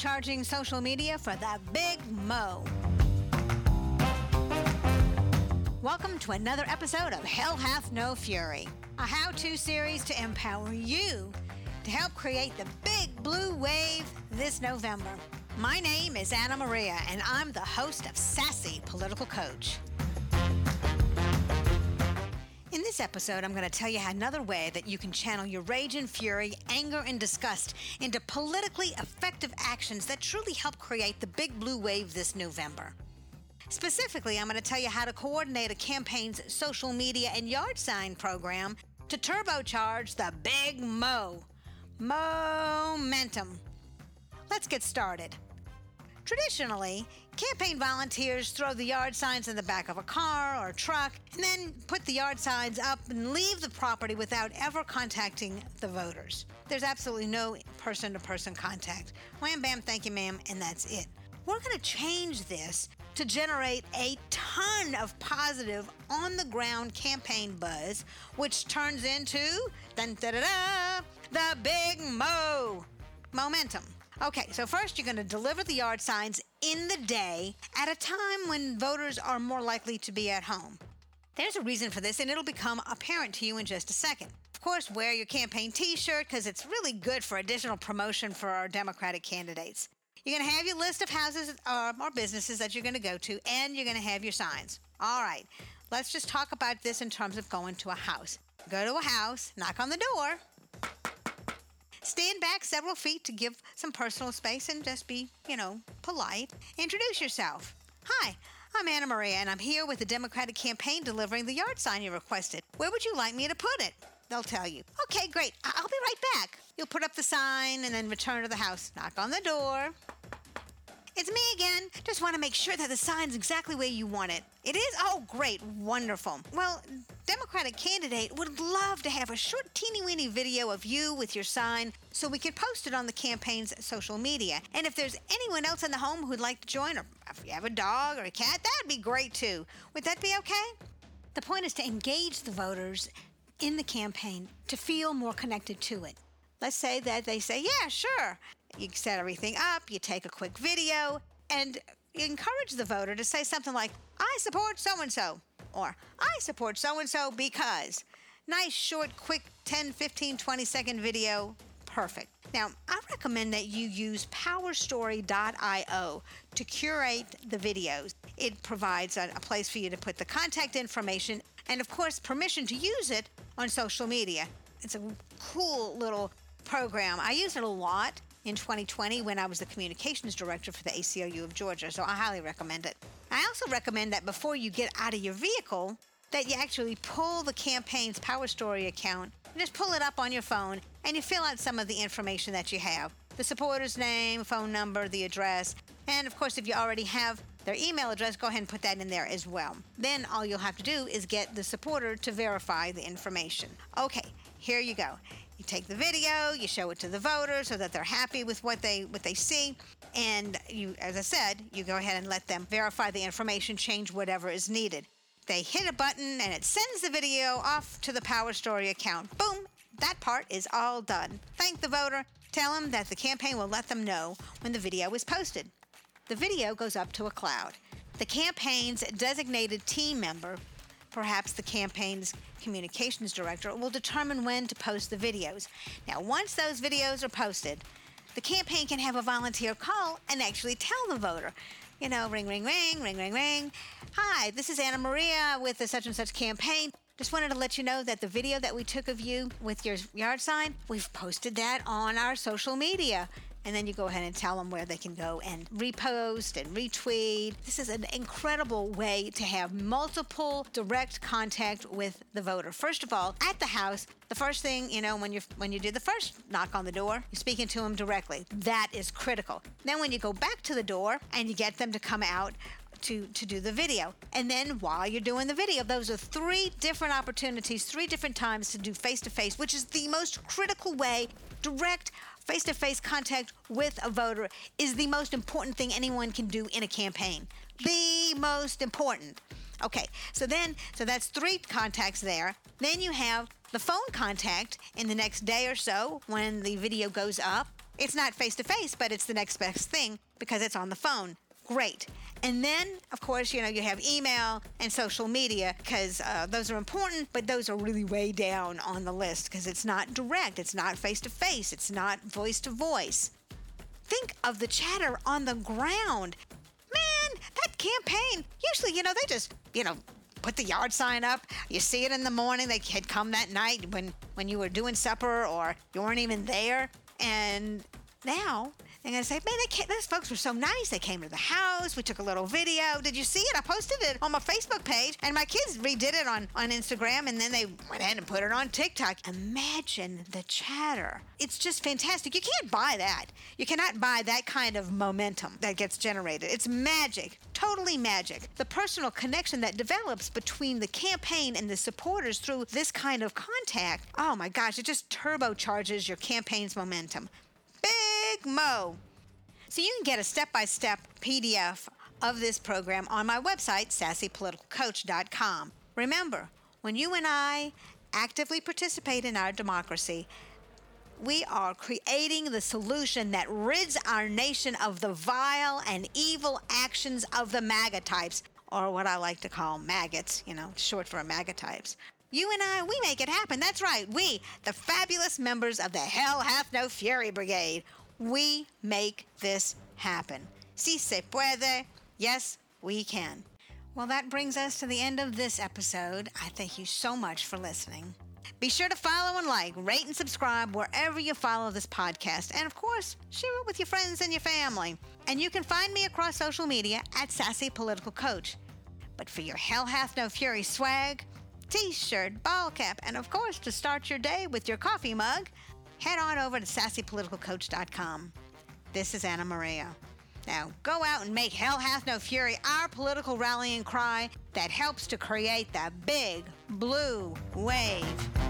turbocharging social media for the Big Mo. Welcome to another episode of Hell Hath No Fury, a how to series to empower you to help create the big blue wave this November. My name is Ana Maria, and I'm the host of Sassy Political Coach. This episode, I'm going to tell you another way that you can channel your rage and fury, anger and disgust into politically effective actions that truly help create the big blue wave this November. Specifically, I'm going to tell you how to coordinate a campaign's social media and yard sign program to turbocharge the big mo. Momentum. Let's get started. Traditionally, campaign volunteers throw the yard signs in the back of a car or a truck and then put the yard signs up and leave the property without ever contacting the voters. There's absolutely no person to person contact. Wham bam, thank you, ma'am, and that's it. We're going to change this to generate a ton of positive on the ground campaign buzz, which turns into dun, da, da, da, the big mo momentum. Okay, so first you're going to deliver the yard signs in the day at a time when voters are more likely to be at home. There's a reason for this, and it'll become apparent to you in just a second. Of course, wear your campaign t shirt because it's really good for additional promotion for our Democratic candidates. You're going to have your list of houses uh, or businesses that you're going to go to, and you're going to have your signs. All right, let's just talk about this in terms of going to a house. Go to a house, knock on the door, Back several feet to give some personal space and just be, you know, polite. Introduce yourself. Hi, I'm Ana Maria, and I'm here with the Democratic campaign delivering the yard sign you requested. Where would you like me to put it? They'll tell you. Okay, great. I- I'll be right back. You'll put up the sign and then return to the house. Knock on the door. It's me again. Just want to make sure that the sign's exactly where you want it. It is? Oh, great. Wonderful. Well, Democratic candidate would love to have a short, teeny weeny video of you with your sign so we could post it on the campaign's social media. And if there's anyone else in the home who'd like to join, or if you have a dog or a cat, that'd be great too. Would that be okay? The point is to engage the voters in the campaign to feel more connected to it. Let's say that they say, yeah, sure. You set everything up, you take a quick video, and encourage the voter to say something like, I support so and so, or I support so and so because. Nice, short, quick 10, 15, 20 second video. Perfect. Now, I recommend that you use powerstory.io to curate the videos. It provides a, a place for you to put the contact information and, of course, permission to use it on social media. It's a cool little program. I use it a lot in 2020 when I was the communications director for the ACLU of Georgia, so I highly recommend it. I also recommend that before you get out of your vehicle, that you actually pull the campaign's Power Story account just pull it up on your phone and you fill out some of the information that you have the supporter's name, phone number, the address, and of course, if you already have their email address, go ahead and put that in there as well. Then all you'll have to do is get the supporter to verify the information. Okay, here you go. You take the video, you show it to the voters so that they're happy with what they what they see, and you, as I said, you go ahead and let them verify the information, change whatever is needed. They hit a button and it sends the video off to the Power Story account. Boom, that part is all done. Thank the voter, tell them that the campaign will let them know when the video is posted. The video goes up to a cloud. The campaign's designated team member, perhaps the campaign's communications director, will determine when to post the videos. Now, once those videos are posted, the campaign can have a volunteer call and actually tell the voter, you know, ring, ring, ring, ring, ring, ring. Hi, this is Ana Maria with the such and such campaign. Just wanted to let you know that the video that we took of you with your yard sign, we've posted that on our social media. And then you go ahead and tell them where they can go and repost and retweet. This is an incredible way to have multiple direct contact with the voter. First of all, at the house, the first thing, you know, when you when you do the first knock on the door, you're speaking to them directly. That is critical. Then when you go back to the door and you get them to come out to to do the video. And then while you're doing the video, those are three different opportunities, three different times to do face to face, which is the most critical way, direct face to face contact with a voter is the most important thing anyone can do in a campaign. The most important. Okay, so then, so that's three contacts there. Then you have the phone contact in the next day or so when the video goes up. It's not face to face, but it's the next best thing because it's on the phone. Great. And then, of course, you know, you have email and social media because uh, those are important, but those are really way down on the list because it's not direct, it's not face to face, it's not voice to voice. Think of the chatter on the ground. Man, that campaign, usually, you know, they just, you know, put the yard sign up. You see it in the morning. They had come that night when, when you were doing supper or you weren't even there. And now going to say, man, they those folks were so nice. They came to the house. We took a little video. Did you see it? I posted it on my Facebook page, and my kids redid it on, on Instagram, and then they went ahead and put it on TikTok. Imagine the chatter. It's just fantastic. You can't buy that. You cannot buy that kind of momentum that gets generated. It's magic, totally magic. The personal connection that develops between the campaign and the supporters through this kind of contact. Oh my gosh, it just turbocharges your campaign's momentum. Mo. So you can get a step by step PDF of this program on my website, sassypoliticalcoach.com. Remember, when you and I actively participate in our democracy, we are creating the solution that rids our nation of the vile and evil actions of the MAGA types, or what I like to call maggots, you know, short for MAGA types. You and I, we make it happen. That's right. We, the fabulous members of the Hell Hath No Fury Brigade, we make this happen. Si se puede. Yes, we can. Well, that brings us to the end of this episode. I thank you so much for listening. Be sure to follow and like, rate and subscribe wherever you follow this podcast. And of course, share it with your friends and your family. And you can find me across social media at Sassy Political Coach. But for your Hell Hath No Fury swag, t shirt, ball cap, and of course, to start your day with your coffee mug, head on over to sassypoliticalcoach.com. This is Ana Maria. Now, go out and make Hell Hath No Fury our political rallying cry that helps to create the big blue wave.